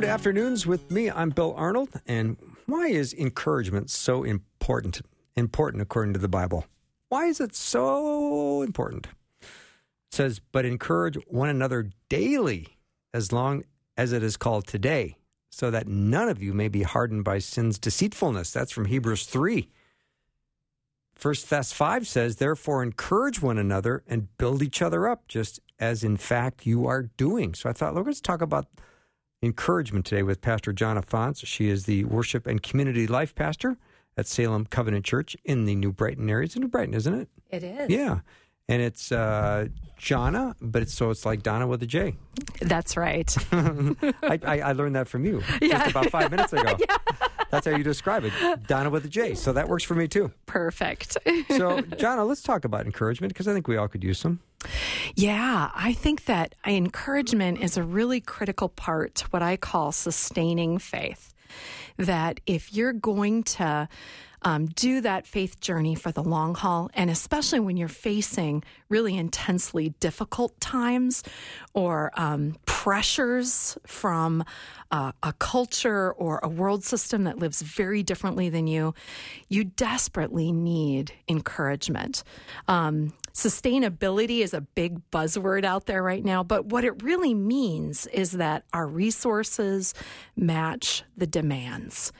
Welcome to Afternoons with me. I'm Bill Arnold. And why is encouragement so important? Important according to the Bible. Why is it so important? It says, but encourage one another daily as long as it is called today, so that none of you may be hardened by sin's deceitfulness. That's from Hebrews 3. First Thess 5 says, therefore encourage one another and build each other up, just as in fact you are doing. So I thought, let's talk about encouragement today with Pastor Jonna Fantz. She is the worship and community life pastor at Salem Covenant Church in the New Brighton area. It's in New Brighton, isn't it? It is. Yeah. And it's uh, Jonna, but it's so it's like Donna with a J. That's right. I, I, I learned that from you Yeah. just about five minutes ago. That's how you describe it, Donna with a J. So that works for me too. Perfect. So, Jonna, let's talk about encouragement because I think we all could use some. yeah, I think that encouragement is a really critical part to what I call sustaining faith. That if you're going to um, do that faith journey for the long haul, and especially when you're facing really intensely difficult times or um, pressures from uh, a culture or a world system that lives very differently than you, you desperately need encouragement. Um, sustainability is a big buzzword out there right now, but what it really means is that our resources match the demands.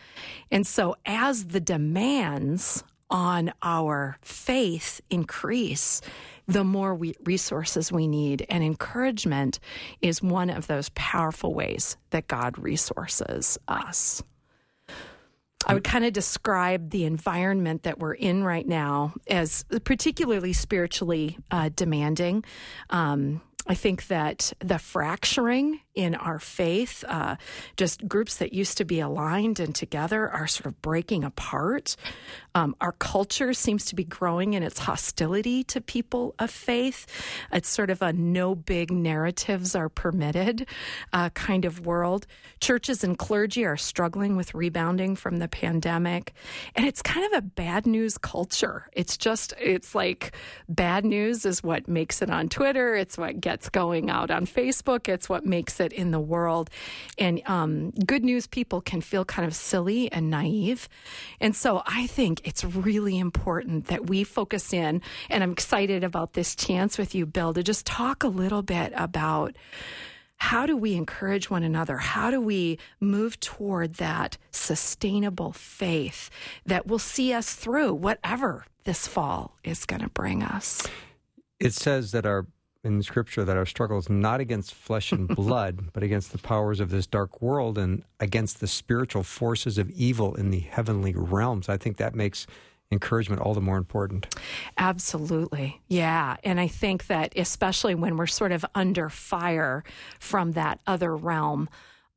And so, as the demands on our faith increase, the more we, resources we need. And encouragement is one of those powerful ways that God resources us. I would kind of describe the environment that we're in right now as particularly spiritually uh, demanding. Um, I think that the fracturing in our faith, uh, just groups that used to be aligned and together, are sort of breaking apart. Um, our culture seems to be growing in its hostility to people of faith. It's sort of a no big narratives are permitted uh, kind of world. Churches and clergy are struggling with rebounding from the pandemic. And it's kind of a bad news culture. It's just, it's like bad news is what makes it on Twitter, it's what gets going out on Facebook, it's what makes it in the world. And um, good news people can feel kind of silly and naive. And so I think it's really important that we focus in, and I'm excited about this chance with you, Bill, to just talk a little bit about how do we encourage one another? How do we move toward that sustainable faith that will see us through whatever this fall is going to bring us? It says that our in Scripture that our struggle is not against flesh and blood, but against the powers of this dark world and against the spiritual forces of evil in the heavenly realms. I think that makes encouragement all the more important. Absolutely. Yeah. And I think that especially when we're sort of under fire from that other realm,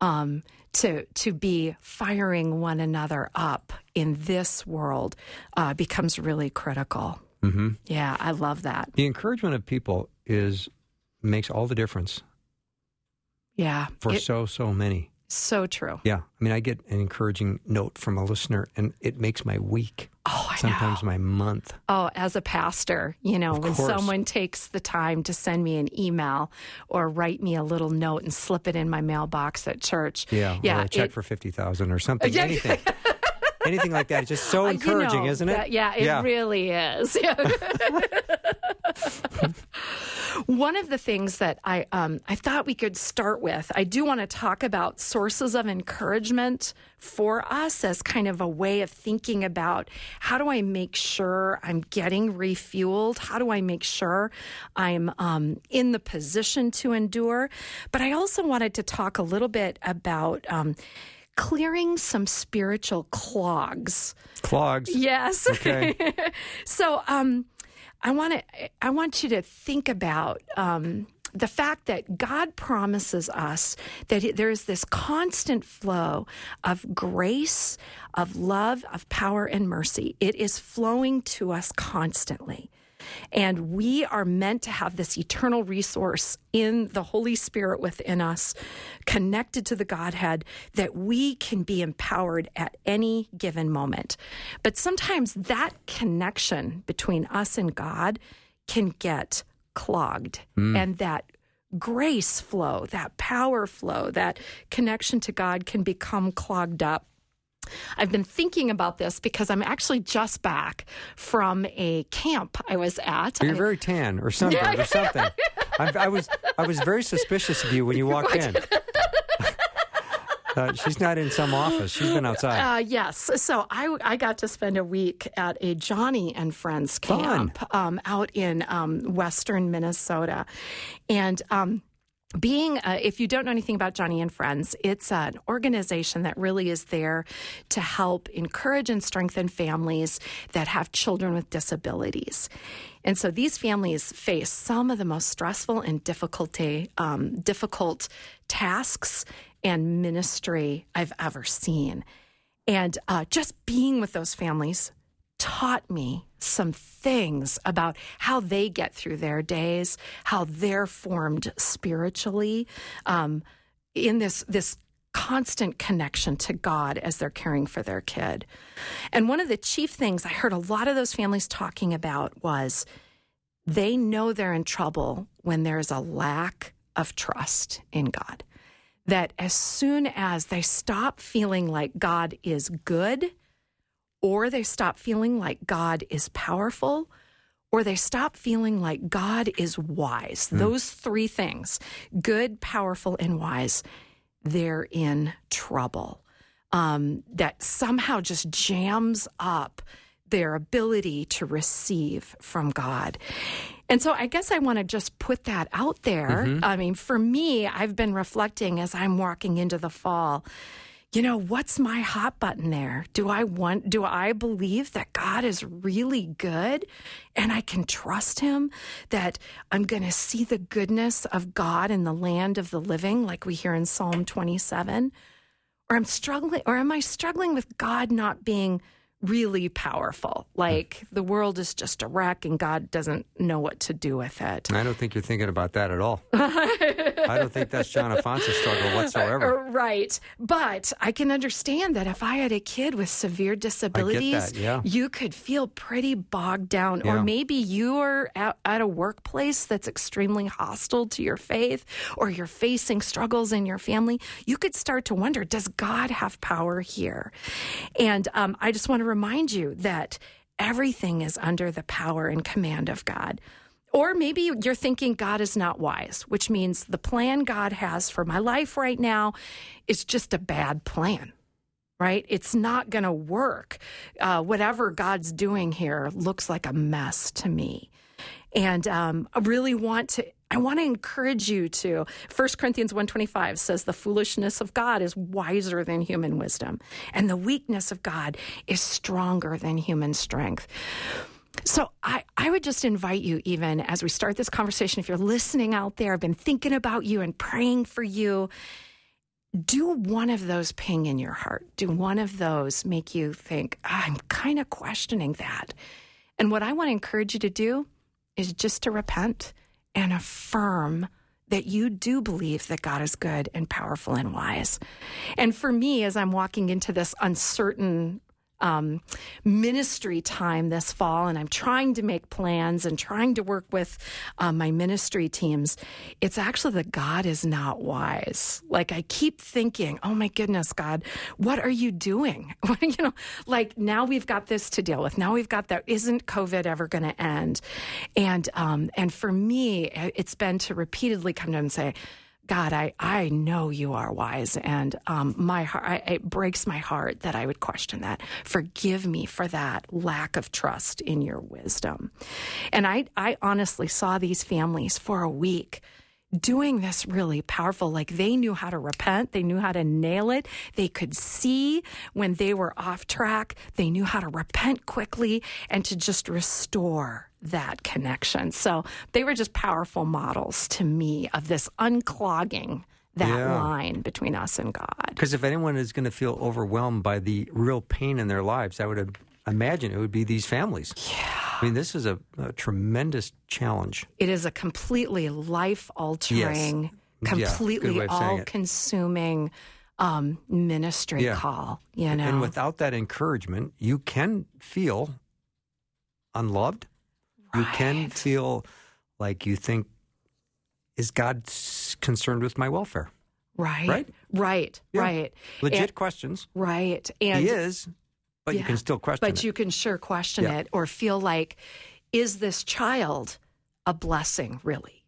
um, to to be firing one another up in this world uh, becomes really critical. Mm-hmm. Yeah, I love that. The encouragement of people is makes all the difference Yeah, for it- so so many. so true. Yeah, I mean, I get an encouraging note from a listener, and it makes my week, Oh, I sometimes know. my month. Oh, as a pastor, you know, Of when course. someone takes the time to send me an email or write me a little note and slip it in my mailbox at church. Yeah, yeah. or a check it- for fifty thousand or something. Yeah. Anything, anything like that. It's just so Uh, you encouraging, know, isn't it? that- yeah, it really is. Yeah. One of the things that I um, I thought we could start with, I do want to talk about sources of encouragement for us as kind of a way of thinking about how do I make sure I'm getting refueled? How do I make sure I'm um, in the position to endure? But I also wanted to talk a little bit about. Um, Clearing some spiritual clogs. Clogs. Yes. Okay. so um, I want to I want you to think about um, the fact that God promises us that there is this constant flow of grace, of love, of power, and mercy. It is flowing to us constantly. And we are meant to have this eternal resource in the Holy Spirit within us, connected to the Godhead, that we can be empowered at any given moment. But sometimes that connection between us and God can get clogged. Mm. And that grace flow, that power flow, that connection to God can become clogged up. I've been thinking about this because I'm actually just back from a camp I was at. You're I, very tan or sunburned or something. I, I, was I was very suspicious of you when you walked in. Uh, she's not in some office. She's been outside. Uh, yes. So I, I got to spend a week at a Joni and Friends camp um, out in um, western Minnesota. And um, being uh, if you don't know anything about Joni and Friends, it's an organization that really is there to help encourage and strengthen families that have children with disabilities. And so these families face some of the most stressful and difficulty, um, difficult tasks and ministry I've ever seen. And uh, just being with those families taught me some things about how they get through their days, how they're formed spiritually um, in this this constant connection to God as they're caring for their kid. And one of the chief things I heard a lot of those families talking about was they know they're in trouble when there's a lack of trust in God. That as soon as they stop feeling like God is good or they stop feeling like God is powerful, or they stop feeling like God is wise. Mm. Those three things good, powerful, and wise they're in trouble. Um, that somehow just jams up their ability to receive from God. And so I guess I want to just put that out there. Mm-hmm. I mean, for me, I've been reflecting as I'm walking into the fall you know, what's my hot button there? Do I want, do I believe that God is really good and I can trust him? That I'm going to see the goodness of God in the land of the living, like we hear in Psalm 27? Or I'm struggling, or am I struggling with God not being really powerful. Like the world is just a wreck and God doesn't know what to do with it. I don't think you're thinking about that at all. I don't think that's Jonna Fantz's struggle whatsoever. Right. But I can understand that if I had a kid with severe disabilities, that, yeah. you could feel pretty bogged down. Yeah. Or maybe you are at, at a workplace that's extremely hostile to your faith, or you're facing struggles in your family. You could start to wonder does God have power here? And um, I just want to remind you that everything is under the power and command of God. Or maybe you're thinking God is not wise, which means the plan God has for my life right now is just a bad plan, right? It's not going to work. Uh, whatever God's doing here looks like a mess to me. And um, I really want to I want to encourage you to 1 Corinthians 125 says the foolishness of God is wiser than human wisdom and the weakness of God is stronger than human strength. So I, I would just invite you, even as we start this conversation, if you're listening out there, I've been thinking about you and praying for you. Do one of those ping in your heart. Do one of those make you think, oh, I'm kind of questioning that. And what I want to encourage you to do is just to repent and affirm that you do believe that God is good and powerful and wise. And for me, as I'm walking into this uncertain um, ministry time this fall, and I'm trying to make plans and trying to work with uh, my ministry teams. It's actually that God is not wise. Like I keep thinking, oh my goodness, God, what are you doing? you know, like now we've got this to deal with. Now we've got that. Isn't COVID ever going to end? And um, and for me, it's been to repeatedly come to him and say God, I, I know you are wise, and um, my heart I, it breaks my heart that I would question that. Forgive me for that lack of trust in your wisdom. And I I honestly saw these families for a week doing this really powerful. Like they knew how to repent, they knew how to nail it. They could see when they were off track. They knew how to repent quickly and to just restore that connection. So they were just powerful models to me of this unclogging that Yeah. line between us and God. Because if anyone is going to feel overwhelmed by the real pain in their lives, I would imagine it would be these families. Yeah. I mean, this is a, a tremendous challenge. It is a completely life altering, Yeah, completely good way of saying all consuming um, ministry Yeah. call. You know, And without that encouragement, you can feel unloved. You can feel like you think, is God concerned with my welfare? right, right? right, Yeah. right, Legit And- questions. right, and he is, but you can still question but it. you can sure question Yeah. it or feel like, is this child a blessing really?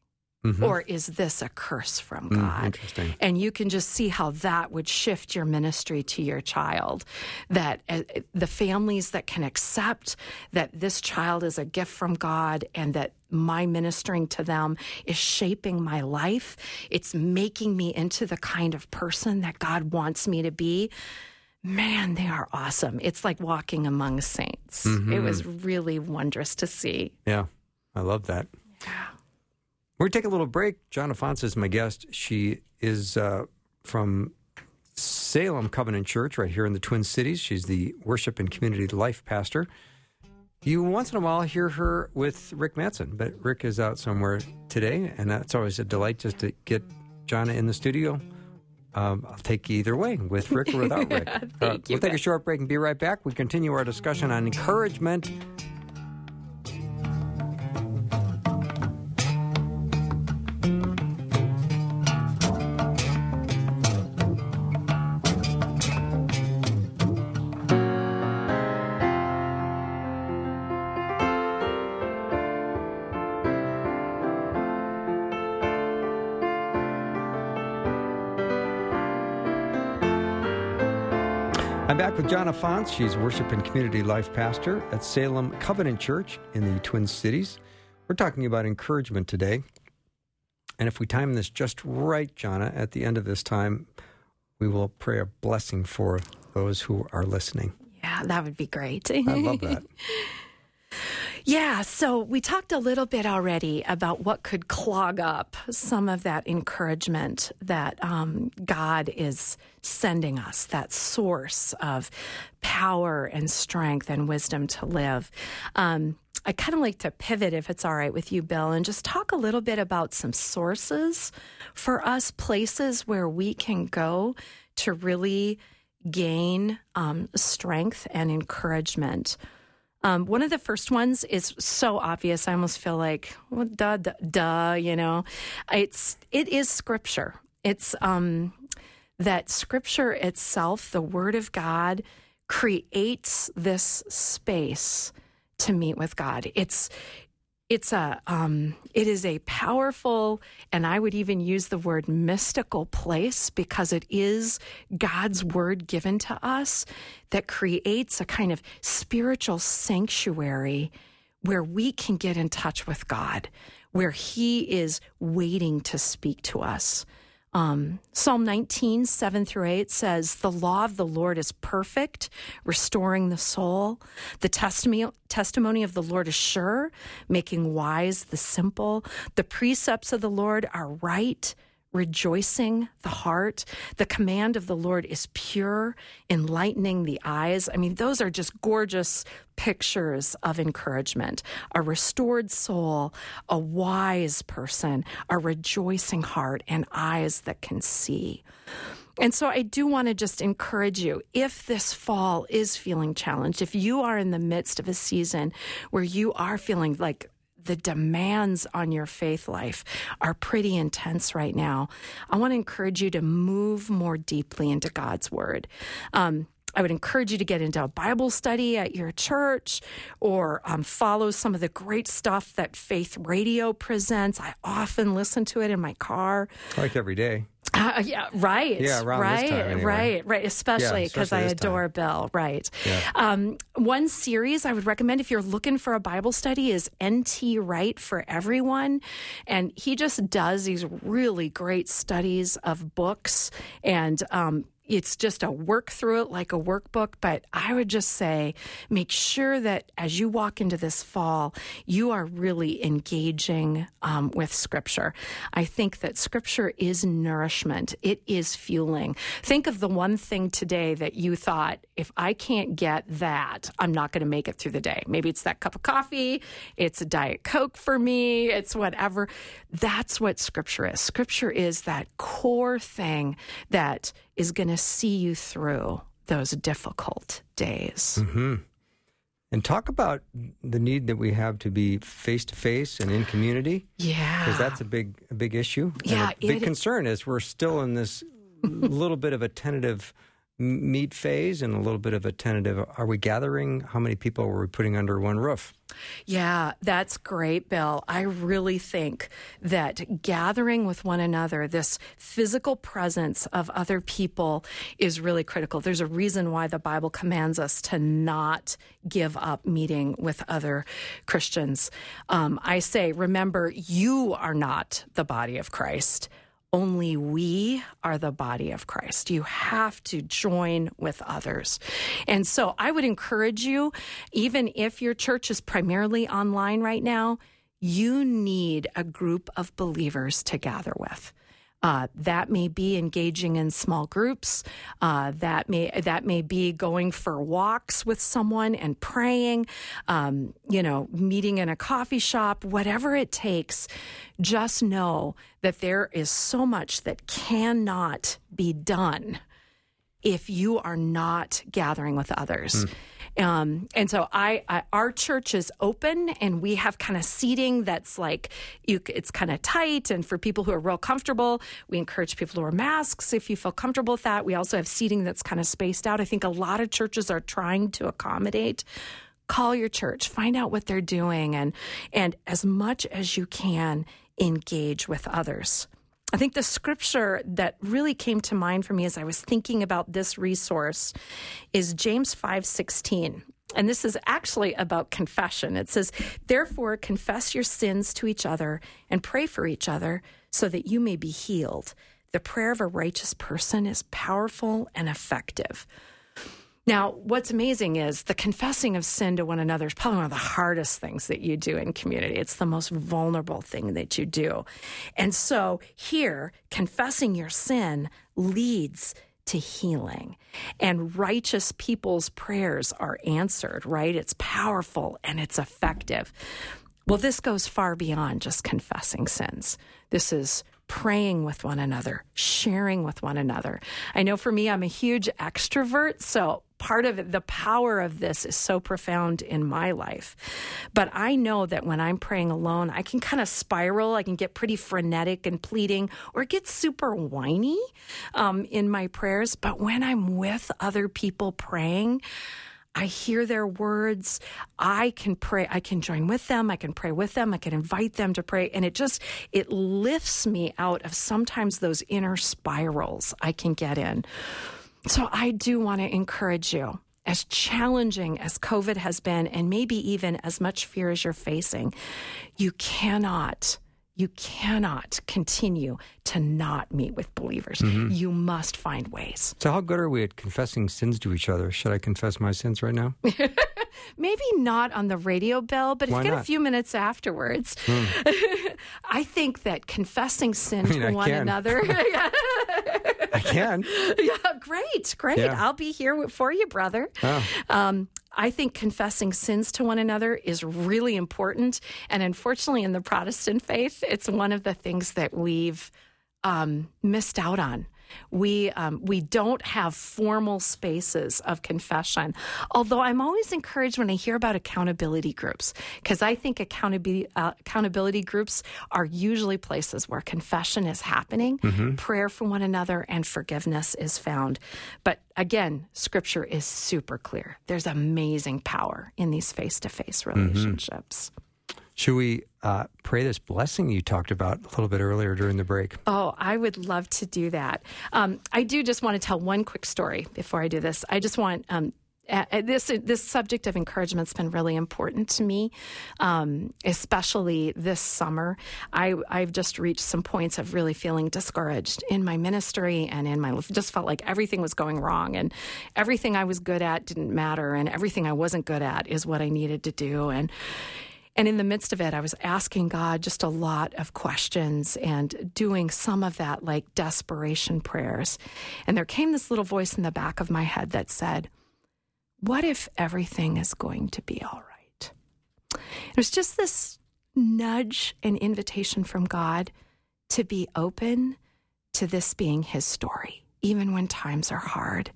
Mhm. Or is this a curse from Mm, God? interesting. And you can just see how that would shift your ministry to your child. That uh, the families that can accept that this child is a gift from God and that my ministering to them is shaping my life, it's making me into the kind of person that God wants me to be. Man, they are awesome. It's like walking among saints. It was really wondrous to see. Yeah, I love that. We're going to take a little break. Jonna Fantz is my guest. She is uh, from Salem Covenant Church right here in the Twin Cities. She's the worship and community life pastor. You once in a while hear her with Rick Matson, but Rick is out somewhere today, and that's always a delight just to get Jonna in the studio. Um, I'll take you either way, with Rick or without Rick. Uh, Thank you, we'll take a short break and be right back. We continue our discussion on encouragement with Jonna Fantz. She's worship and community life pastor at Salem Covenant Church in the Twin Cities. We're talking about encouragement today. And if we time this just right, Jonna, at the end of this time, we will pray a blessing for those who are listening. Yeah, that would be great. I love that. Yeah, so we talked a little bit already about what could clog up some of that encouragement that um, God is sending us, that source of power and strength and wisdom to live. Um, I kind of like to pivot, if it's all right with you, Bill, and just talk a little bit about some sources for us, places where we can go to really gain um, strength and encouragement. Um, one of the first ones is so obvious. I almost feel like, well, duh, duh, duh, you know. It's it is scripture. It's um, that scripture itself, the Word of God, creates this space to meet with God. It's it's a um, it is a powerful and i would even use the word mystical place because it is god's word given to us that creates a kind of spiritual sanctuary where we can get in touch with god where he is waiting to speak to us um, Psalm 19, 7 through 8 says, The law of the Lord is perfect, restoring the soul. The testimony, testimony of the Lord is sure, making wise the simple. The precepts of the Lord are right, rejoicing the heart. The command of the Lord is pure, enlightening the eyes. I mean, those are just gorgeous pictures of encouragement. A restored soul, a wise person, a rejoicing heart, and eyes that can see. And so I do want to just encourage you if this fall is feeling challenged, if you are in the midst of a season where you are feeling like the demands on your faith life are pretty intense right now. I want to encourage you to move more deeply into God's Word. Um, I would encourage you to get into a Bible study at your church or um, follow some of the great stuff that Faith Radio presents. I often listen to it in my car. Like every day. Uh, yeah, right. Yeah, right, anyway. right, right. Especially because especially I this time. adore Bill. Right. Yeah. Um, one series I would recommend if you're looking for a Bible study is N.T. Wright for Everyone, and he just does these really great studies of books and. Um, it's just a work through it like a workbook. But I would just say make sure that as you walk into this fall, you are really engaging um, with Scripture. I think that Scripture is nourishment, it is fueling. Think of the one thing today that you thought, if I can't get that, I'm not going to make it through the day. Maybe it's that cup of coffee, it's a Diet Coke for me, it's whatever. That's what Scripture is. Scripture is that core thing that is going to see you through those difficult days. Mm-hmm. And talk about the need that we have to be face to face and in community. Yeah, because that's a big, a big issue. Yeah, big concern is we're still in this little bit of a tentative meet phase and a little bit of a tentative. Are we gathering? How many people are we putting under one roof? Yeah, that's great, Bill. I really think that gathering with one another, this physical presence of other people, is really critical. There's a reason why the Bible commands us to not give up meeting with other Christians. Um, I say, remember, you are not the body of Christ only we are the body of Christ. You have to join with others. And so I would encourage you, even if your church is primarily online right now, you need a group of believers to gather with. Uh, that may be engaging in small groups. Uh, that may that may be going for walks with someone and praying. Um, you know, meeting in a coffee shop. Whatever it takes. Just know that there is so much that cannot be done if you are not gathering with others. Mm. Um, and so I, I, our church is open and we have kind of seating that's like you it's kind of tight and for people who are real comfortable we encourage people to wear masks if you feel comfortable with that. We also have seating that's kind of spaced out. I think a lot of churches are trying to accommodate. Call your church find out what they're doing and and as much as you can engage with others I think the scripture that really came to mind for me as I was thinking about this resource is James 5:16. And this is actually about confession. It says, "Therefore confess your sins to each other and pray for each other so that you may be healed. The prayer of a righteous person is powerful and effective." Now, what's amazing is the confessing of sin to one another is probably one of the hardest things that you do in community. It's the most vulnerable thing that you do. And so here, confessing your sin leads to healing. And righteous people's prayers are answered, right? It's powerful and it's effective. Well, this goes far beyond just confessing sins. This is praying with one another, sharing with one another. I know for me, I'm a huge extrovert, so part of it, the power of this is so profound in my life. But I know that when I'm praying alone, I can kind of spiral. I can get pretty frenetic and pleading or get super whiny um, in my prayers. But when I'm with other people praying, I hear their words. I can pray. I can join with them. I can pray with them. I can invite them to pray. And it just, it lifts me out of sometimes those inner spirals I can get in. So I do want to encourage you. As challenging as COVID has been, and maybe even as much fear as you're facing, you cannot you cannot continue to not meet with believers. Mm-hmm. You must find ways. So, how good are we at confessing sins to each other? Should I confess my sins right now? Maybe not on the radio, Bill, but Why if you get not? a few minutes afterwards, hmm. I think that confessing sin I mean, to I one can. another. I can. Yeah, great, great. Yeah. I'll be here for you, brother. Oh. Um, I think confessing sins to one another is really important. And unfortunately, in the Protestant faith, it's one of the things that we've um, missed out on. We um, we don't have formal spaces of confession. Although I'm always encouraged when I hear about accountability groups because I think accountability uh, accountability groups are usually places where confession is happening, mm-hmm. prayer for one another, and forgiveness is found. But again, Scripture is super clear. There's amazing power in these face to face relationships. Mm-hmm. Should we uh, pray this blessing you talked about a little bit earlier during the break? Oh, I would love to do that. Um, I do just want to tell one quick story before I do this. I just want um, this this subject of encouragement's been really important to me, um, especially this summer. I I've just reached some points of really feeling discouraged in my ministry and in my life. Just felt like everything was going wrong, and everything I was good at didn't matter, and everything I wasn't good at is what I needed to do, and. And in the midst of it, I was asking God just a lot of questions and doing some of that like desperation prayers. And there came this little voice in the back of my head that said, what if everything is going to be all right? There's just this nudge and invitation from God to be open to this being his story even when times are hard.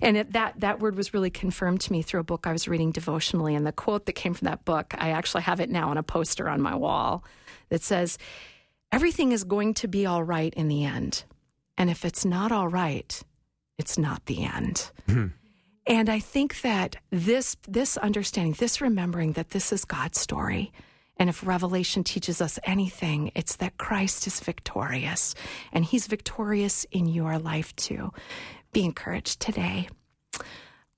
And it, that that word was really confirmed to me through a book I was reading devotionally and the quote that came from that book, I actually have it now on a poster on my wall that says everything is going to be all right in the end. And if it's not all right, it's not the end. Mm-hmm. And I think that this this understanding, this remembering that this is God's story, and if Revelation teaches us anything, it's that Christ is victorious, and He's victorious in your life too. Be encouraged today.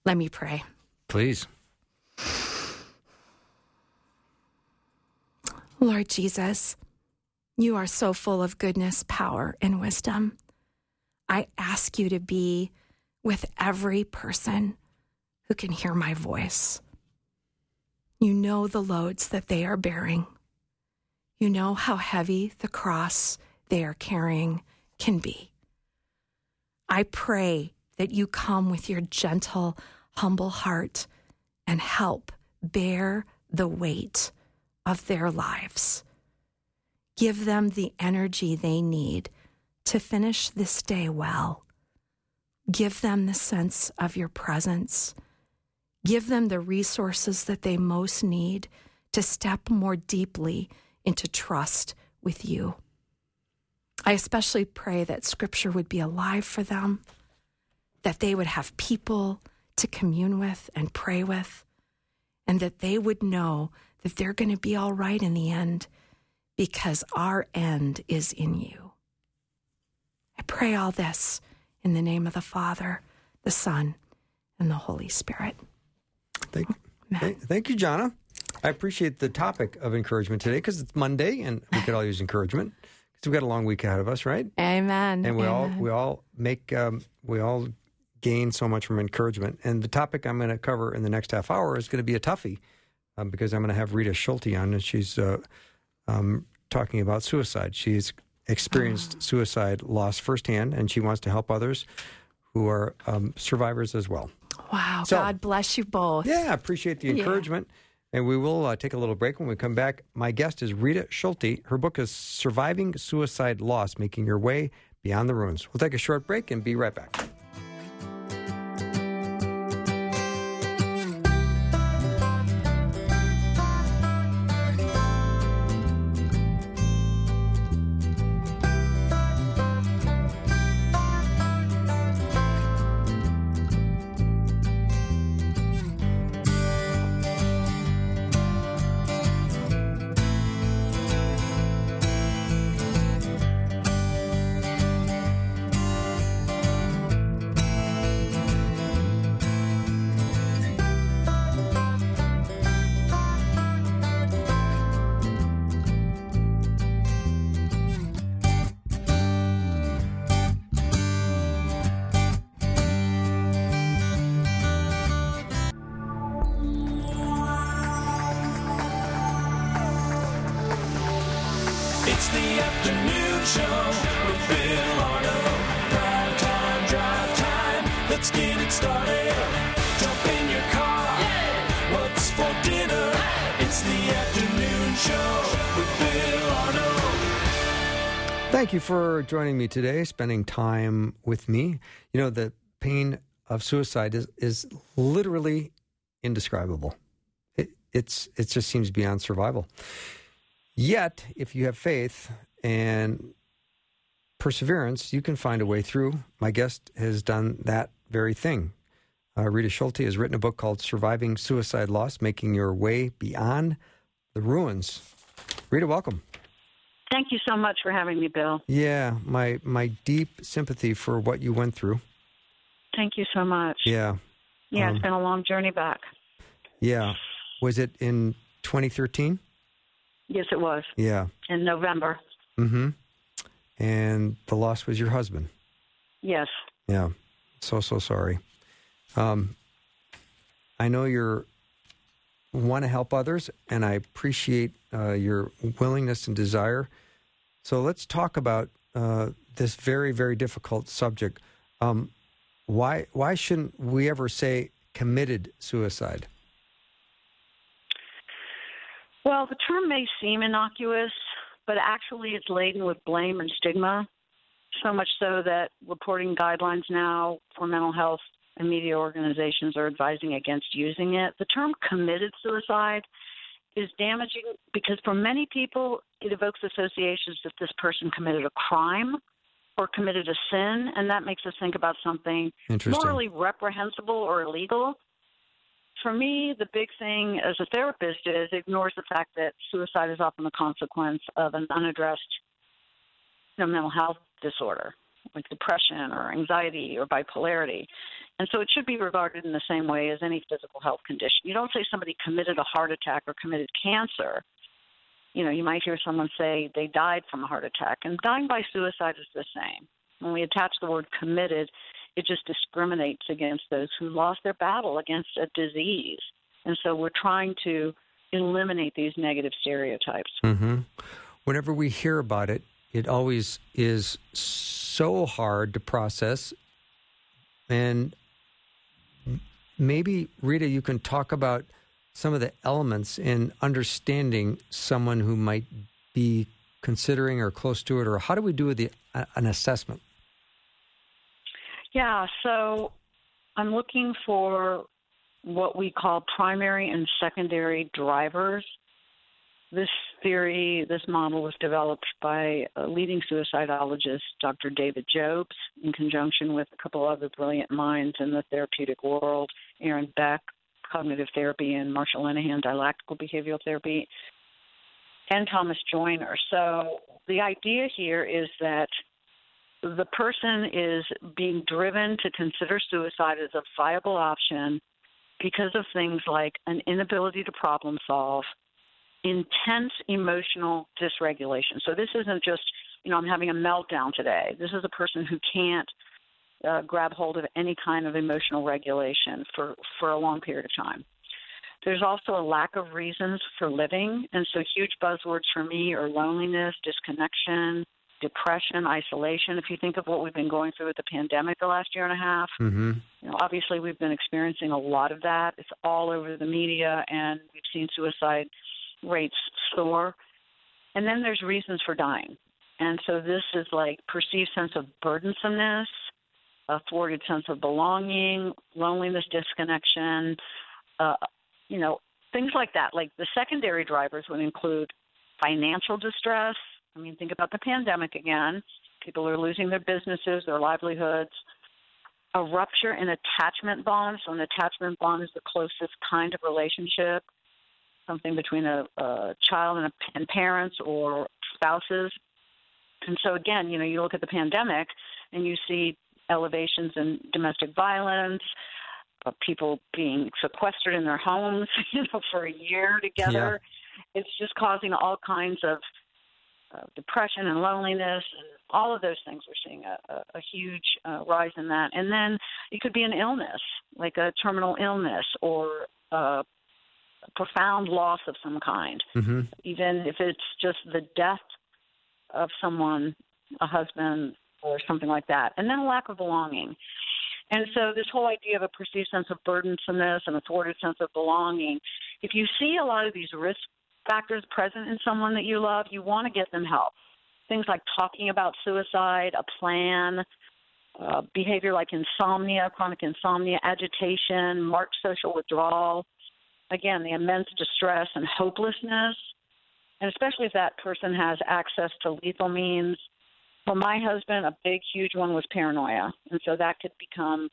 Let me pray. Please. Lord Jesus, you are so full of goodness, power, and wisdom. I ask you to be with every person who can hear my voice. You know the loads that they are bearing. You know how heavy the cross they are carrying can be. I pray that you come with your gentle, humble heart and help bear the weight of their lives. Give them the energy they need to finish this day well Give them the sense of your presence. Give them the resources that they most need to step more deeply into trust with you. I especially pray that scripture would be alive for them, that they would have people to commune with and pray with, and that they would know that they're going to be all right in the end because our end is in you. I pray all this in the name of the Father, the Son, and the Holy Spirit. Thank, thank, thank you, Jonna. I appreciate the topic of encouragement today because it's Monday and we could all use encouragement because we've got a long week ahead of us, right? Amen. And we Amen. all we all make um, we all gain so much from encouragement. And the topic I'm going to cover in the next half hour is going to be a toughie um, because I'm going to have Rita Schulte on, and she's uh, um, talking about suicide. She's experienced suicide loss firsthand, and she wants to help others who are um, survivors as well. Wow. So, God bless you both. Yeah, appreciate the encouragement. Yeah. And we will uh, take a little break when we come back. My guest is Rita Schulte. Her book is Surviving Suicide Loss Making Your Way Beyond the Ruins. We'll take a short break and be right back. Thank you for joining me today, spending time with me. You know, the pain of suicide is, is literally indescribable. It, it's, it just seems beyond survival. Yet, if you have faith and perseverance, you can find a way through. My guest has done that very thing. Uh, Rita Schulte has written a book called Surviving Suicide Loss Making Your Way Beyond the Ruins. Rita, welcome. Thank you so much for having me, Bill. Yeah, my my deep sympathy for what you went through. Thank you so much. Yeah, Yeah, um, it's been a long journey back. Yeah. Was it in 2013? Yes, it was. Yeah. In November. Mm-hmm. And the loss was your husband. Yes. Yeah. So so sorry. Um, I know you're want to help others, and I appreciate uh, your willingness and desire. So let's talk about uh, this very very difficult subject. Um, why why shouldn't we ever say committed suicide? Well, the term may seem innocuous, but actually it's laden with blame and stigma. So much so that reporting guidelines now for mental health and media organizations are advising against using it. The term committed suicide is damaging because for many people it evokes associations that this person committed a crime or committed a sin, and that makes us think about something morally reprehensible or illegal for me, the big thing as a therapist is ignores the fact that suicide is often the consequence of an unaddressed know, mental health disorder, like depression or anxiety or bipolarity. And so it should be regarded in the same way as any physical health condition. You don't say somebody committed a heart attack or committed cancer. You know, you might hear someone say they died from a heart attack, and dying by suicide is the same. When we attach the word committed, it just discriminates against those who lost their battle against a disease. And so we're trying to eliminate these negative stereotypes. Mm-hmm. Whenever we hear about it, it always is so hard to process. And maybe, Rita, you can talk about some of the elements in understanding someone who might be considering or close to it, or how do we do the, uh, an assessment? Yeah, so I'm looking for what we call primary and secondary drivers. This theory, this model was developed by a leading suicidologist, Dr. David Jobes, in conjunction with a couple other brilliant minds in the therapeutic world, Aaron Beck, cognitive therapy, and Marsha Linehan, dialectical behavioral therapy, and Thomas Joiner. So the idea here is that the person is being driven to consider suicide as a viable option because of things like an inability to problem solve, intense emotional dysregulation. So this isn't just, you know, I'm having a meltdown today. This is a person who can't uh, grab hold of any kind of emotional regulation for, for a long period of time. There's also a lack of reasons for living. And so, huge buzzwords for me are loneliness, disconnection, depression, isolation. If you think of what we've been going through with the pandemic the last year and a half, mm-hmm. you know, obviously we've been experiencing a lot of that. It's all over the media, and we've seen suicide rates soar. And then there's reasons for dying. And so this is like perceived sense of burdensomeness, a thwarted sense of belonging, loneliness, disconnection, uh, you know, things like that. Like the secondary drivers would include financial distress, I mean, think about the pandemic again. People are losing their businesses, their livelihoods. A rupture in attachment bonds. So, an attachment bond is the closest kind of relationship, something between a, a child and, a, and parents or spouses. And so, again, you know, you look at the pandemic and you see elevations in domestic violence, uh, people being sequestered in their homes, you know, for a year together. Yeah. It's just causing all kinds of uh, depression and loneliness and all of those things. We're seeing a, a, a huge uh, rise in that. And then it could be an illness, like a terminal illness or a profound loss of some kind, mm-hmm. even if it's just the death of someone, a husband or something like that. And then a lack of belonging. And so, this whole idea of a perceived sense of burdensomeness and a thwarted sense of belonging, if you see a lot of these risk factors present in someone that you love, you want to get them help. Things like talking about suicide, a plan, uh, behavior like insomnia, chronic insomnia, agitation, marked social withdrawal. Again, the immense distress and hopelessness, and especially if that person has access to lethal means. For my husband, a big, huge one was paranoia, and so that could become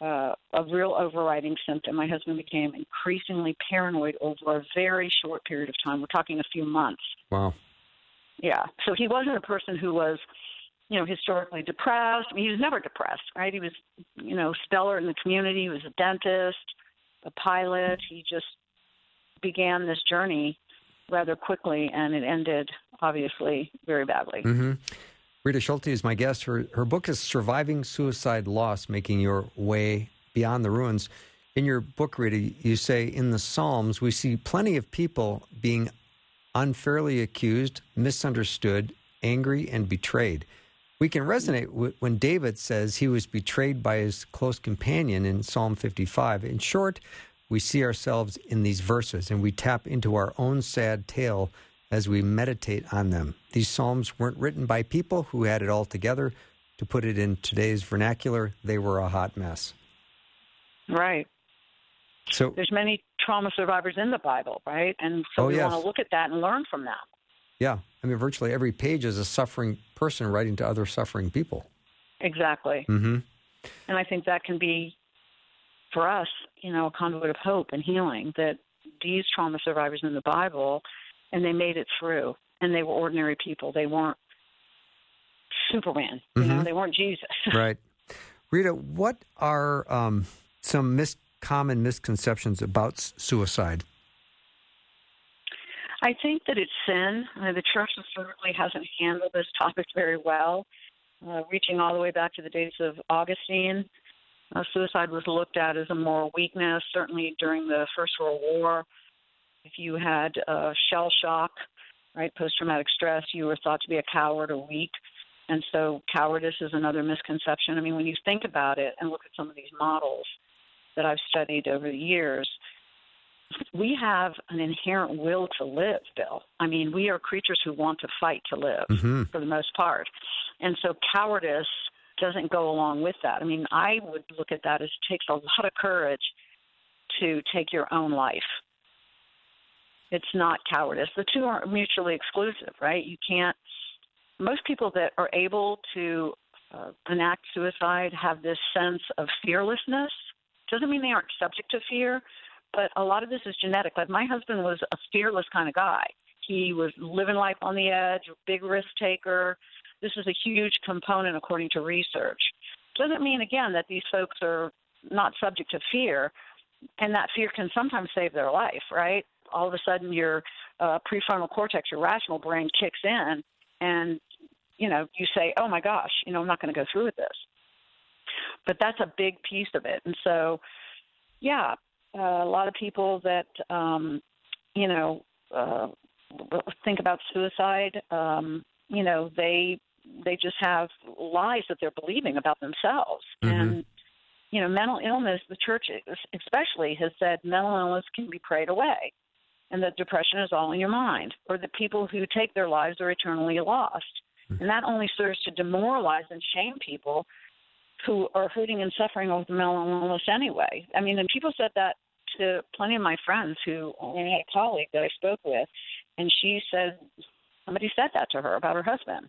uh, a real overriding symptom. My husband became increasingly paranoid over a very short period of time. We're talking a few months. Wow. Yeah. So he wasn't a person who was you know, historically depressed. I mean, he was never depressed, right? He was, you know, stellar in the community. He was a dentist, a pilot. He just began this journey rather quickly, and it ended obviously very badly. Mm-hmm. Rita Schulte is my guest. Her her book is "Surviving Suicide Loss: Making Your Way Beyond the Ruins." In your book, Rita, you say in the Psalms we see plenty of people being unfairly accused, misunderstood, angry, and betrayed. We can resonate when David says he was betrayed by his close companion in Psalm 55. In short, we see ourselves in these verses and we tap into our own sad tale as we meditate on them. These Psalms weren't written by people who had it all together. To put it in today's vernacular, they were a hot mess. Right. So there's many trauma survivors in the Bible, right? And so oh, we yes. want to look at that and learn from them. Yeah. I mean, virtually every page is a suffering person writing to other suffering people. Exactly. Mm-hmm. And I think that can be, for us, you know, a conduit of hope and healing that these trauma survivors in the Bible, and they made it through, and they were ordinary people. They weren't Superman. You Mm-hmm. know, they weren't Jesus. right. Rita, what are um, some mis- common misconceptions about s- suicide? I think that it's sin. The church historically hasn't handled this topic very well, uh, reaching all the way back to the days of Augustine. Uh, suicide was looked at as a moral weakness, certainly during the First World War. If you had uh, shell shock, right, post traumatic stress, you were thought to be a coward or weak. And so cowardice is another misconception. I mean, when you think about it and look at some of these models that I've studied over the years, we have an inherent will to live, Bill. I mean, we are creatures who want to fight to live Mm-hmm. for the most part. And so cowardice doesn't go along with that. I mean, I would look at that as it takes a lot of courage to take your own life. It's not cowardice. The two aren't mutually exclusive, right? You can't, most people that are able to uh, enact suicide have this sense of fearlessness. Doesn't mean they aren't subject to fear, but a lot of this is genetic. Like my husband was a fearless kind of guy. He was living life on the edge, a big risk taker. This is a huge component according to research. Doesn't mean again that these folks are not subject to fear, and that fear can sometimes save their life. Right? All of a sudden, your uh, prefrontal cortex, your rational brain, kicks in, and you know you say, "Oh my gosh, you know I'm not going to go through with this." But that's a big piece of it, and so yeah, uh, a lot of people that um, you know uh, think about suicide, um, you know, they they just have lies that they're believing about themselves, Mhm. and you know, mental illness. The church, especially, has said mental illness can be prayed away, and that depression is all in your mind, or that people who take their lives are eternally lost, and that only serves to demoralize and shame people who are hurting and suffering with mental illness anyway. I mean, and people said that to plenty of my friends who I had a colleague that I spoke with, and she said somebody said that to her about her husband.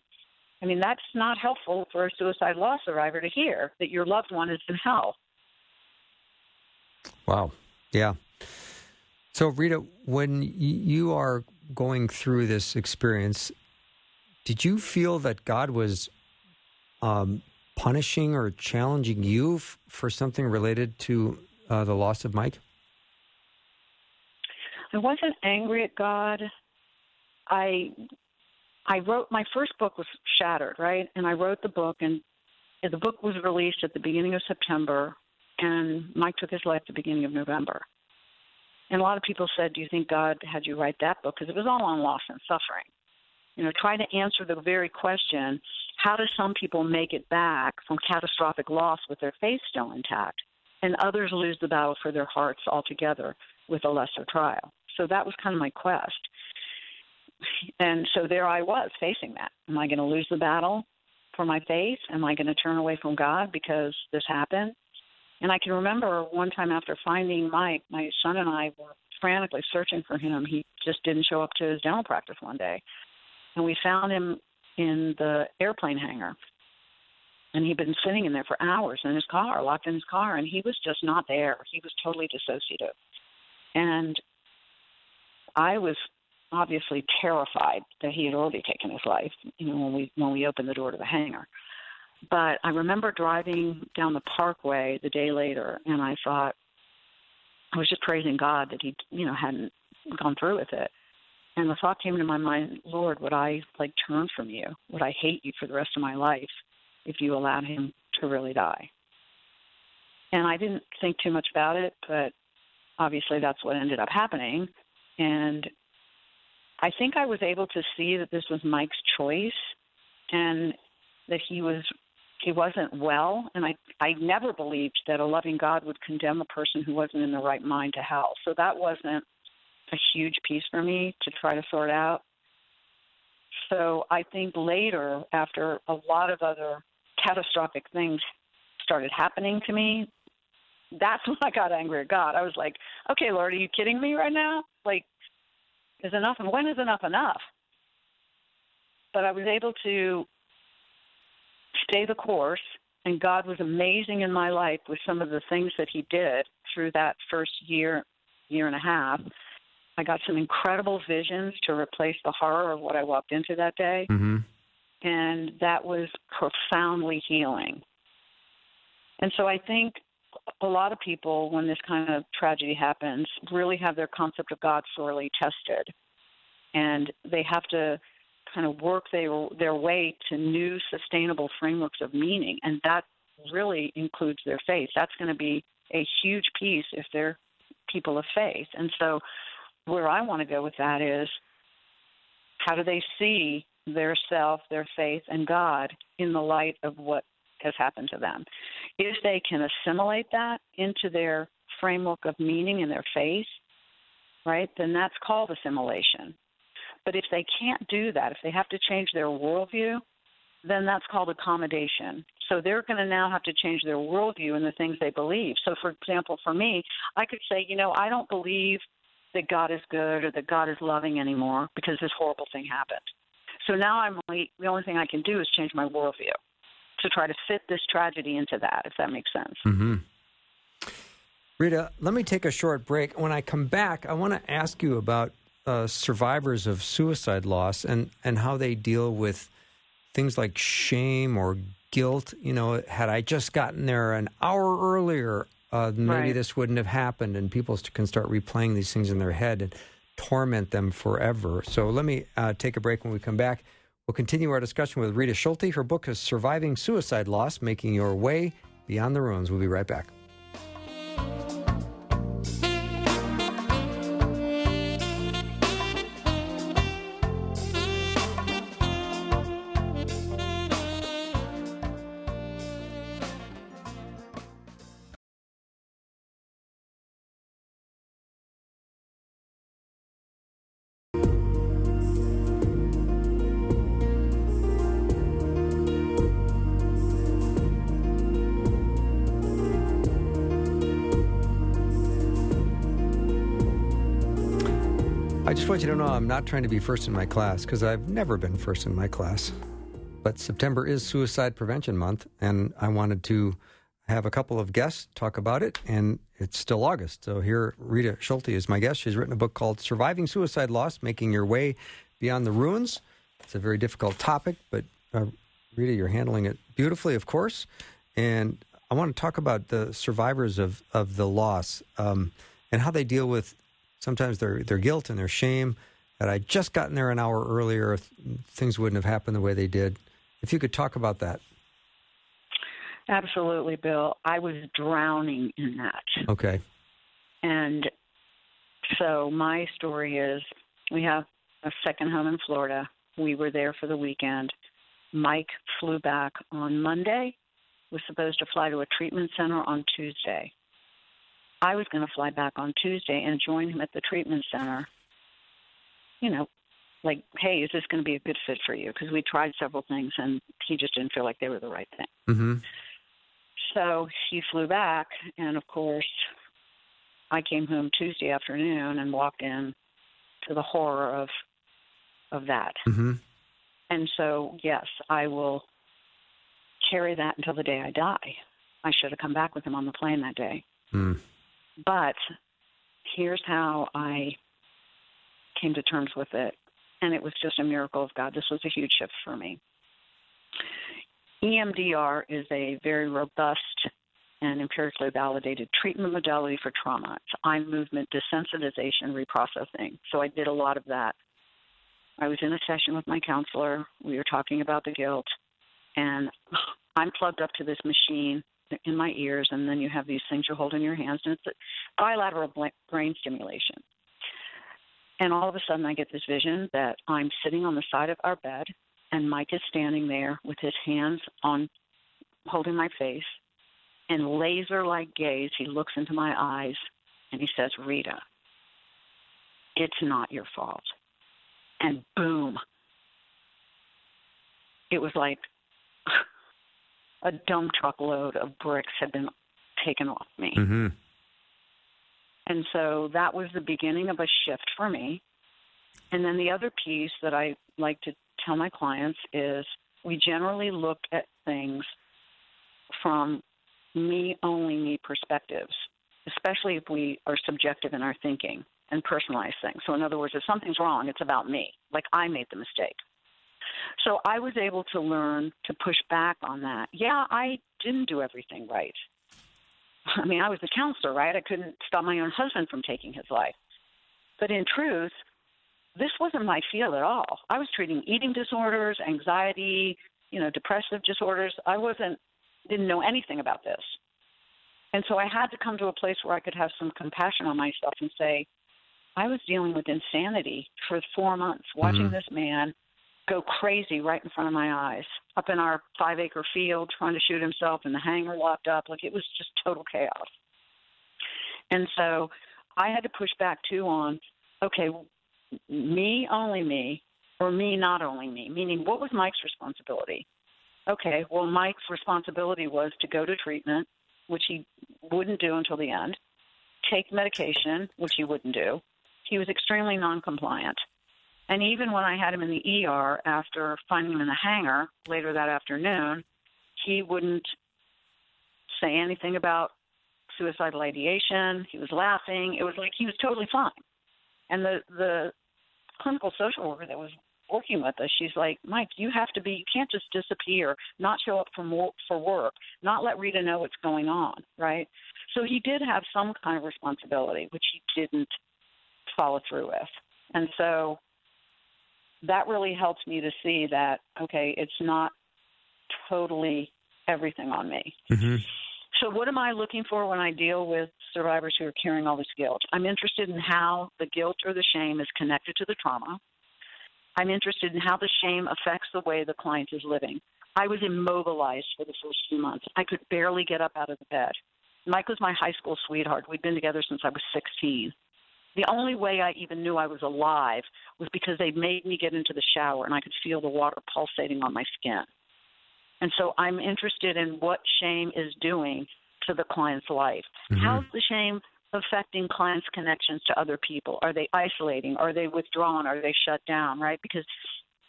I mean, that's not helpful for a suicide loss survivor to hear that your loved one is in hell. Wow. Yeah. So, Rita, when you are going through this experience, did you feel that God was um, punishing or challenging you f- for something related to uh, the loss of Mike? I wasn't angry at God. I I wrote my first book was Shattered, right? And I wrote the book and the book was released at the beginning of September and Mike took his life at the beginning of November. And a lot of people said, "Do you think God had you write that book because it was all on loss and suffering?" You know, try to answer the very question, how do some people make it back from catastrophic loss with their faith still intact and others lose the battle for their hearts altogether with a lesser trial? So that was kind of my quest. And so there I was facing that. Am I going to lose the battle for my faith? Am I going to turn away from God because this happened? And I can remember one time after finding Mike, my son and I were frantically searching for him. He just didn't show up to his dental practice one day. And we found him in the airplane hangar. And he'd been sitting in there for hours in his car, locked in his car, and he was just not there. He was totally dissociative. And I was obviously terrified that he had already taken his life. You know, when we when we opened the door to the hangar. But I remember driving down the parkway the day later, and I thought I was just praising God that he, you know, hadn't gone through with it. And the thought came into my mind, Lord, would I like turn from you? Would I hate you for the rest of my life if you allowed him to really die? And I didn't think too much about it, but obviously that's what ended up happening. And I think I was able to see that this was Mike's choice and that he was he wasn't well and I I never believed that a loving God would condemn a person who wasn't in the right mind to hell. So that wasn't a huge piece for me to try to sort out. So I think later after a lot of other catastrophic things started happening to me, that's when I got angry at God. I was like, "Okay, Lord, are you kidding me right now? Like is enough and when is enough enough?" But I was able to stay the course. And God was amazing in my life with some of the things that He did through that first year, year and a half. I got some incredible visions to replace the horror of what I walked into that day. Mm-hmm. And that was profoundly healing. And so I think a lot of people, when this kind of tragedy happens, really have their concept of God sorely tested. And they have to kind of work their their way to new sustainable frameworks of meaning, and that really includes their faith. That's going to be a huge piece if they're people of faith. And so, where I want to go with that is, how do they see their self, their faith, and God in the light of what has happened to them? If they can assimilate that into their framework of meaning and their faith, right, then that's called assimilation. But if they can't do that, if they have to change their worldview, then that's called accommodation. So they're going to now have to change their worldview and the things they believe. So, for example, for me, I could say, you know, I don't believe that God is good or that God is loving anymore because this horrible thing happened. So now I'm only, the only thing I can do is change my worldview to try to fit this tragedy into that, if that makes sense. Mm-hmm. Rita, let me take a short break. When I come back, I want to ask you about uh, survivors of suicide loss and, and how they deal with things like shame or guilt. You know, had I just gotten there an hour earlier, uh, maybe Right. this wouldn't have happened. And people can start replaying these things in their head and torment them forever. So let me uh, take a break when we come back. We'll continue our discussion with Rita Schulte. Her book is Surviving Suicide Loss Making Your Way Beyond the Ruins. We'll be right back. Want you to know I'm not trying to be first in my class because I've never been first in my class. But September is Suicide Prevention Month, and I wanted to have a couple of guests talk about it, and it's still August. So here, Rita Schulte is my guest. She's written a book called Surviving Suicide Loss Making Your Way Beyond the Ruins. It's a very difficult topic, but uh, Rita, you're handling it beautifully, of course. And I want to talk about the survivors of, of the loss um, and how they deal with sometimes their their guilt and their shame that I just gotten there an hour earlier, things wouldn't have happened the way they did. If you could talk about that, Absolutely, Bill. I was drowning in that. okay. And so my story is we have a second home in Florida. We were there for the weekend. Mike flew back on Monday, was supposed to fly to a treatment center on Tuesday. I was going to fly back on Tuesday and join him at the treatment center. You know, like, hey, is this going to be a good fit for you? Because we tried several things and he just didn't feel like they were the right thing. Mm-hmm. So he flew back, and of course, I came home Tuesday afternoon and walked in to the horror of of that. Mm-hmm. And so, yes, I will carry that until the day I die. I should have come back with him on the plane that day. Mm. But here's how I came to terms with it. And it was just a miracle of God. This was a huge shift for me. EMDR is a very robust and empirically validated treatment modality for trauma. It's eye movement desensitization reprocessing. So I did a lot of that. I was in a session with my counselor. We were talking about the guilt, and I'm plugged up to this machine in my ears, and then you have these things you hold in your hands, and it's bilateral brain stimulation. And all of a sudden, I get this vision that I'm sitting on the side of our bed, and Mike is standing there with his hands on holding my face, and laser like gaze, he looks into my eyes and he says, Rita, it's not your fault. And boom, it was like a dump truck load of bricks had been taken off me. Mm-hmm. And so that was the beginning of a shift for me. And then the other piece that I like to tell my clients is we generally look at things from me only me perspectives, especially if we are subjective in our thinking and personalize things. So, in other words, if something's wrong, it's about me, like I made the mistake. So, I was able to learn to push back on that. Yeah, I didn't do everything right. I mean, I was a counselor, right? I couldn't stop my own husband from taking his life. But in truth, this wasn't my field at all. I was treating eating disorders, anxiety, you know, depressive disorders. I wasn't didn't know anything about this. And so I had to come to a place where I could have some compassion on myself and say, I was dealing with insanity for four months, watching mm-hmm. this man go crazy right in front of my eyes, up in our five acre field, trying to shoot himself, and the hangar locked up. Like it was just total chaos. And so I had to push back too on, okay, me, only me, or me, not only me, meaning what was Mike's responsibility? Okay, well, Mike's responsibility was to go to treatment, which he wouldn't do until the end, take medication, which he wouldn't do. He was extremely non-compliant. And even when I had him in the ER after finding him in the hangar later that afternoon, he wouldn't say anything about suicidal ideation. He was laughing. It was like he was totally fine. And the the clinical social worker that was working with us, she's like, Mike, you have to be, you can't just disappear, not show up for more, for work, not let Rita know what's going on, right? So he did have some kind of responsibility, which he didn't follow through with, and so that really helped me to see that okay, it's not totally everything on me. Mm-hmm. So, what am I looking for when I deal with survivors who are carrying all this guilt? I'm interested in how the guilt or the shame is connected to the trauma. I'm interested in how the shame affects the way the client is living. I was immobilized for the first few months. I could barely get up out of the bed. Mike was my high school sweetheart. We'd been together since I was 16. The only way I even knew I was alive was because they made me get into the shower and I could feel the water pulsating on my skin. And so I'm interested in what shame is doing to the client's life. Mm-hmm. How's the shame affecting clients' connections to other people? Are they isolating? Are they withdrawn? Are they shut down? Right? Because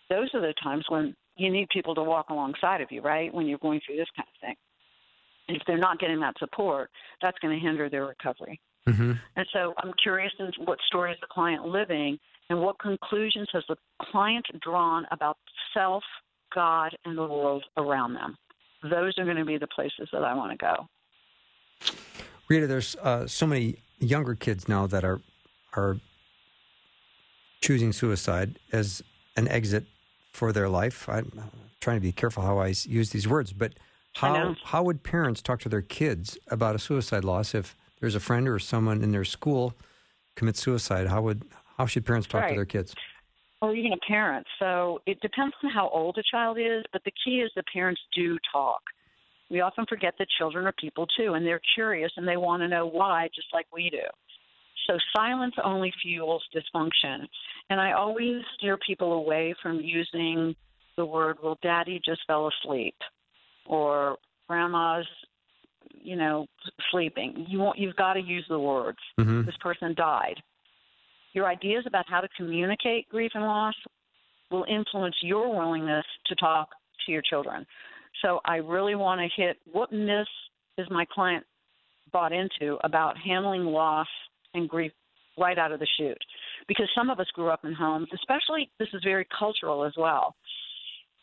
those are the times when you need people to walk alongside of you, right? When you're going through this kind of thing. And if they're not getting that support, that's going to hinder their recovery. Mm-hmm. And so I'm curious in what story is the client living and what conclusions has the client drawn about self, God, and the world around them. Those are going to be the places that I want to go. Rita, there's uh, so many younger kids now that are are choosing suicide as an exit for their life. I'm trying to be careful how I use these words, but how how would parents talk to their kids about a suicide loss if there's a friend or someone in their school commits suicide? How would how should parents talk right. to their kids? Or even a parent. So it depends on how old a child is, but the key is the parents do talk. We often forget that children are people too, and they're curious and they want to know why, just like we do. So silence only fuels dysfunction. And I always steer people away from using the word, well, daddy just fell asleep or grandma's, you know, sleeping. You want, you've got to use the words. Mm-hmm. This person died. Your ideas about how to communicate grief and loss will influence your willingness to talk to your children. So I really want to hit what myths is my client bought into about handling loss and grief right out of the chute. because some of us grew up in homes, especially this is very cultural as well.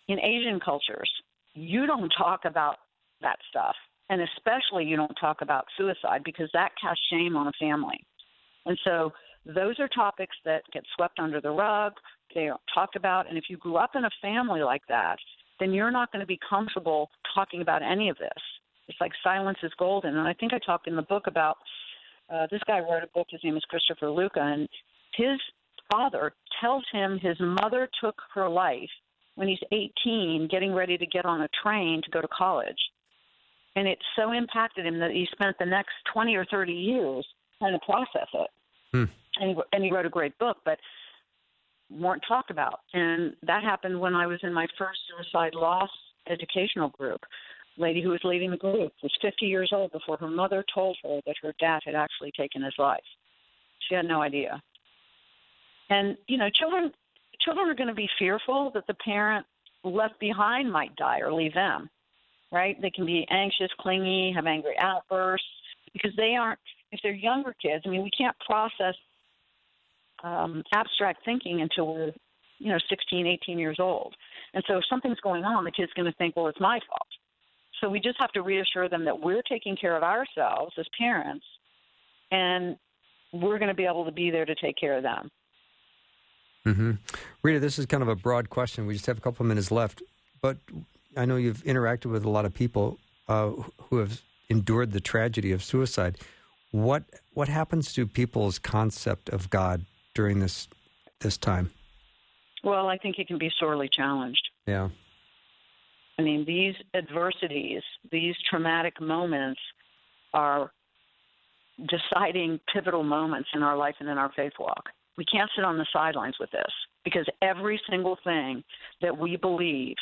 In Asian cultures, you don't talk about that stuff. And especially you don't talk about suicide because that casts shame on a family. And so those are topics that get swept under the rug. They aren't talked about. And if you grew up in a family like that, then you're not going to be comfortable talking about any of this. It's like silence is golden. And I think I talked in the book about uh, this guy wrote a book. His name is Christopher Luca, and his father tells him his mother took her life when he's 18, getting ready to get on a train to go to college. And it so impacted him that he spent the next 20 or 30 years trying to process it. Hmm. And, he, and he wrote a great book, but weren't talked about. And that happened when I was in my first suicide loss educational group. Lady who was leading the group was 50 years old before her mother told her that her dad had actually taken his life. She had no idea. And you know, children children are going to be fearful that the parent left behind might die or leave them. Right? They can be anxious, clingy, have angry outbursts because they aren't. If they're younger kids, I mean, we can't process um, abstract thinking until we're, you know, 16, 18 years old. And so if something's going on, the kid's going to think, well, it's my fault. So we just have to reassure them that we're taking care of ourselves as parents, and we're going to be able to be there to take care of them. Mm-hmm. Rita, this is kind of a broad question. We just have a couple of minutes left, but I know you've interacted with a lot of people uh, who have endured the tragedy of suicide. What what happens to people's concept of God during this this time? Well, I think it can be sorely challenged. Yeah. I mean, these adversities, these traumatic moments are deciding pivotal moments in our life and in our faith walk. We can't sit on the sidelines with this because every single thing that we believe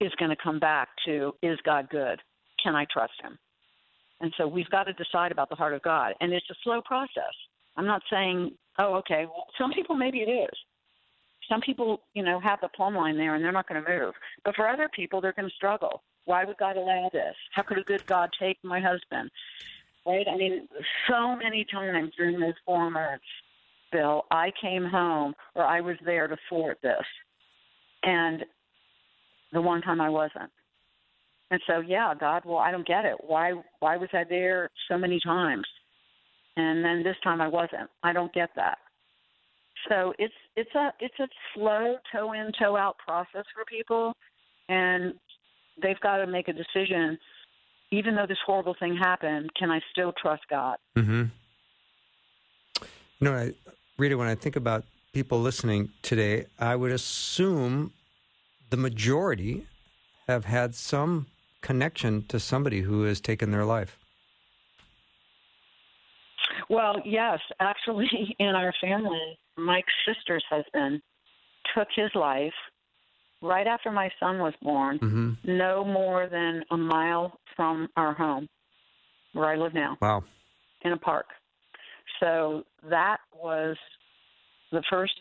is going to come back to is God good? Can I trust him? And so we've got to decide about the heart of God. And it's a slow process. I'm not saying, oh, okay, well, some people maybe it is. Some people, you know, have the plumb line there and they're not going to move. But for other people, they're going to struggle. Why would God allow this? How could a good God take my husband? Right? I mean, so many times during those four months, Bill, I came home or I was there to thwart this. And the one time I wasn't. And so, yeah, God, well, I don't get it. Why why was I there so many times? And then this time I wasn't. I don't get that. So it's it's a it's a slow toe in toe out process for people, and they've got to make a decision. Even though this horrible thing happened, can I still trust God? Mm-hmm. You know, I, Rita, when I think about people listening today, I would assume the majority have had some connection to somebody who has taken their life. Well, yes, actually, in our family, Mike's sister's husband took his life right after my son was born, mm-hmm. no more than a mile from our home, where I live now. Wow. In a park. So that was the first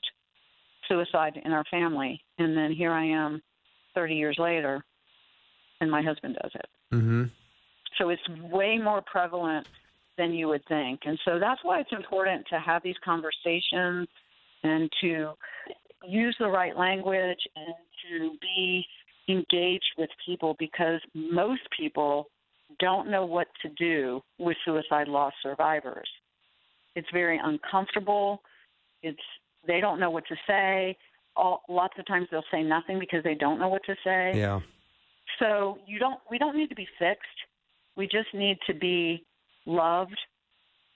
suicide in our family. And then here I am 30 years later, and my husband does it. Mm-hmm. So it's way more prevalent than you would think. And so that's why it's important to have these conversations and to use the right language and to be engaged with people because most people don't know what to do with suicide loss survivors. It's very uncomfortable. It's they don't know what to say. All, lots of times they'll say nothing because they don't know what to say. Yeah. So you don't we don't need to be fixed. We just need to be loved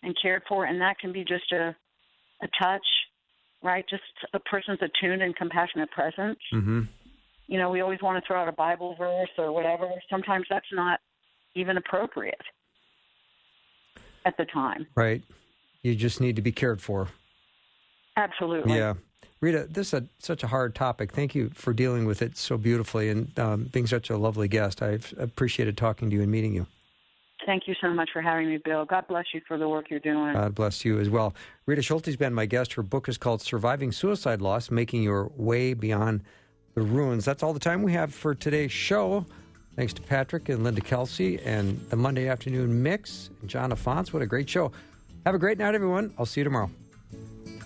and cared for and that can be just a a touch, right? Just a person's attuned and compassionate presence. Mm-hmm. You know, we always want to throw out a Bible verse or whatever. Sometimes that's not even appropriate at the time. Right. You just need to be cared for. Absolutely. Yeah. Rita, this is a, such a hard topic. Thank you for dealing with it so beautifully and um, being such a lovely guest. I've appreciated talking to you and meeting you. Thank you so much for having me, Bill. God bless you for the work you're doing. God bless you as well. Rita Schulte's been my guest. Her book is called Surviving Suicide Loss Making Your Way Beyond the Ruins. That's all the time we have for today's show. Thanks to Patrick and Linda Kelsey and the Monday Afternoon Mix and John Afonso. What a great show. Have a great night, everyone. I'll see you tomorrow.